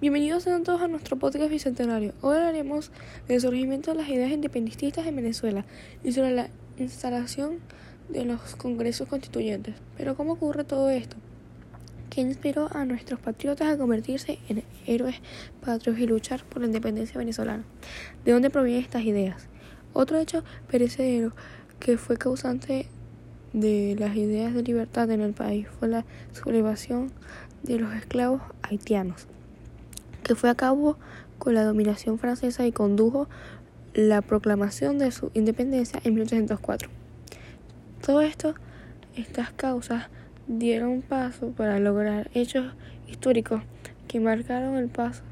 Bienvenidos sean todos a nuestro podcast bicentenario. Hoy hablaremos del surgimiento de las ideas independentistas en Venezuela y sobre la instalación de los congresos constituyentes. Pero ¿cómo ocurre todo esto? ¿Qué inspiró a nuestros patriotas a convertirse en héroes patrios y luchar por la independencia venezolana? ¿De dónde provienen estas ideas? Otro hecho perecedero que fue causante de las ideas de libertad en el país fue la sublevación de los esclavos haitianos que fue a cabo con la dominación francesa y condujo la proclamación de su independencia en 1804. Todo esto, estas causas dieron paso para lograr hechos históricos que marcaron el paso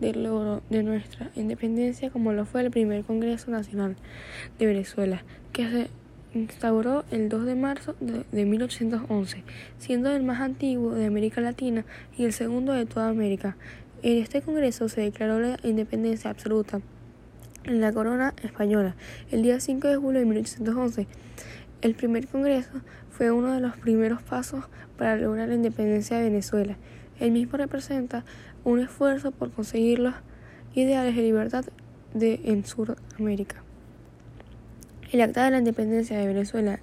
del logro de nuestra independencia como lo fue el primer Congreso Nacional de Venezuela, que se instauró el 2 de marzo de, de 1811, siendo el más antiguo de América Latina y el segundo de toda América. En este Congreso se declaró la independencia absoluta en la corona española el día 5 de julio de 1811. El primer Congreso fue uno de los primeros pasos para lograr la independencia de Venezuela. El mismo representa un esfuerzo por conseguir los ideales de libertad de, en Sudamérica. El Acta de la Independencia de Venezuela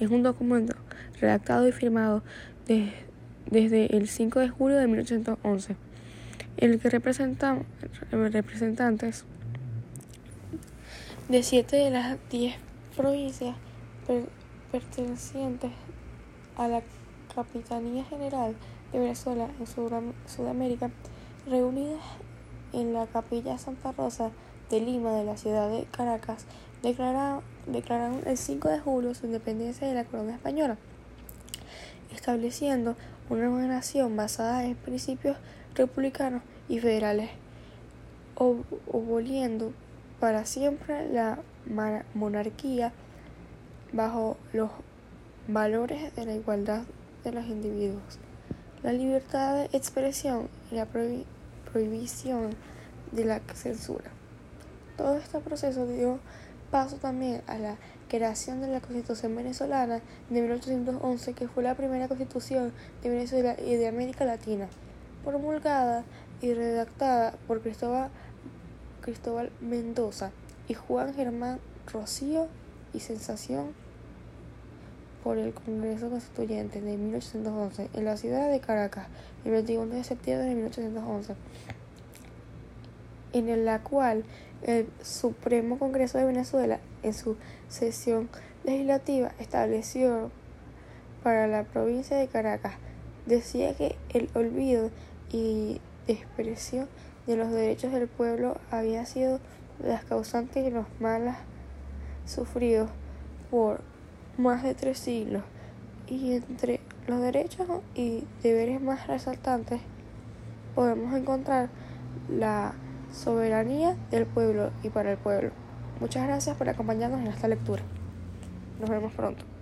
es un documento redactado y firmado desde el 5 de julio de 1811 el que representa representantes de siete de las diez provincias pertenecientes a la Capitanía General de Venezuela en Sudamérica, reunidas en la Capilla Santa Rosa de Lima de la ciudad de Caracas, declararon, declararon el 5 de julio su independencia de la corona española, estableciendo una nación basada en principios republicanos y federales, aboliendo para siempre la monarquía bajo los valores de la igualdad de los individuos, la libertad de expresión y la prohibición de la censura. Todo este proceso dio paso también a la creación de la Constitución venezolana de 1811, que fue la primera constitución de Venezuela y de América Latina promulgada y redactada por Cristóbal, Cristóbal Mendoza y Juan Germán Rocío y sensación por el Congreso Constituyente de 1811 en la ciudad de Caracas el 21 de septiembre de 1811, en la cual el Supremo Congreso de Venezuela en su sesión legislativa estableció para la provincia de Caracas decía que el olvido y desprecio de los derechos del pueblo había sido las causantes de los malas sufridos por más de tres siglos y entre los derechos y deberes más resaltantes podemos encontrar la soberanía del pueblo y para el pueblo. Muchas gracias por acompañarnos en esta lectura. Nos vemos pronto.